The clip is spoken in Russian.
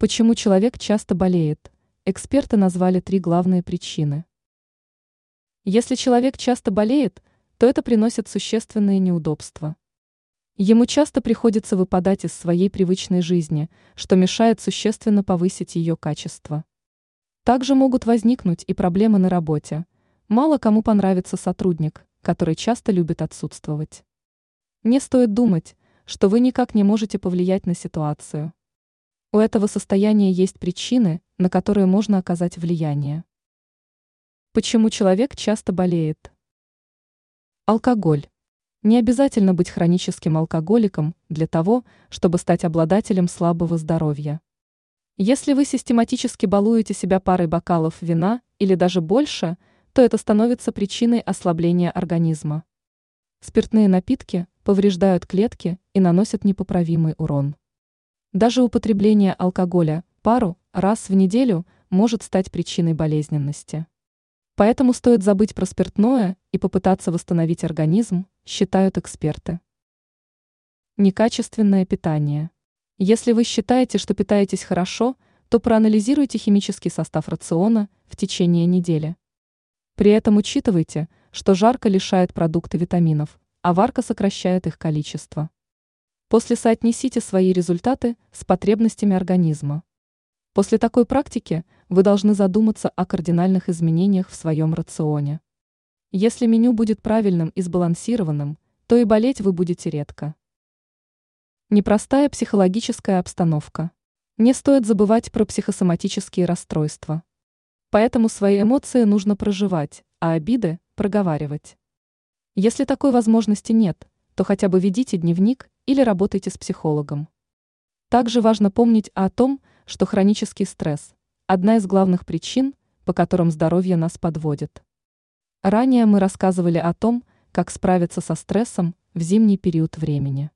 Почему человек часто болеет? Эксперты назвали три главные причины. Если человек часто болеет, то это приносит существенные неудобства. Ему часто приходится выпадать из своей привычной жизни, что мешает существенно повысить ее качество. Также могут возникнуть и проблемы на работе. Мало кому понравится сотрудник, который часто любит отсутствовать. Не стоит думать, что вы никак не можете повлиять на ситуацию. У этого состояния есть причины, на которые можно оказать влияние. Почему человек часто болеет? Алкоголь. Не обязательно быть хроническим алкоголиком для того, чтобы стать обладателем слабого здоровья. Если вы систематически балуете себя парой бокалов вина или даже больше, то это становится причиной ослабления организма. Спиртные напитки повреждают клетки и наносят непоправимый урон. Даже употребление алкоголя пару раз в неделю может стать причиной болезненности. Поэтому стоит забыть про спиртное и попытаться восстановить организм, считают эксперты. Некачественное питание. Если вы считаете, что питаетесь хорошо, то проанализируйте химический состав рациона в течение недели. При этом учитывайте, что жарко лишает продукты витаминов, а варка сокращает их количество. После соотнесите свои результаты с потребностями организма. После такой практики вы должны задуматься о кардинальных изменениях в своем рационе. Если меню будет правильным и сбалансированным, то и болеть вы будете редко. Непростая психологическая обстановка. Не стоит забывать про психосоматические расстройства. Поэтому свои эмоции нужно проживать, а обиды – проговаривать. Если такой возможности нет, то хотя бы ведите дневник или работайте с психологом. Также важно помнить о том, что хронический стресс – одна из главных причин, по которым здоровье нас подводит. Ранее мы рассказывали о том, как справиться со стрессом в зимний период времени.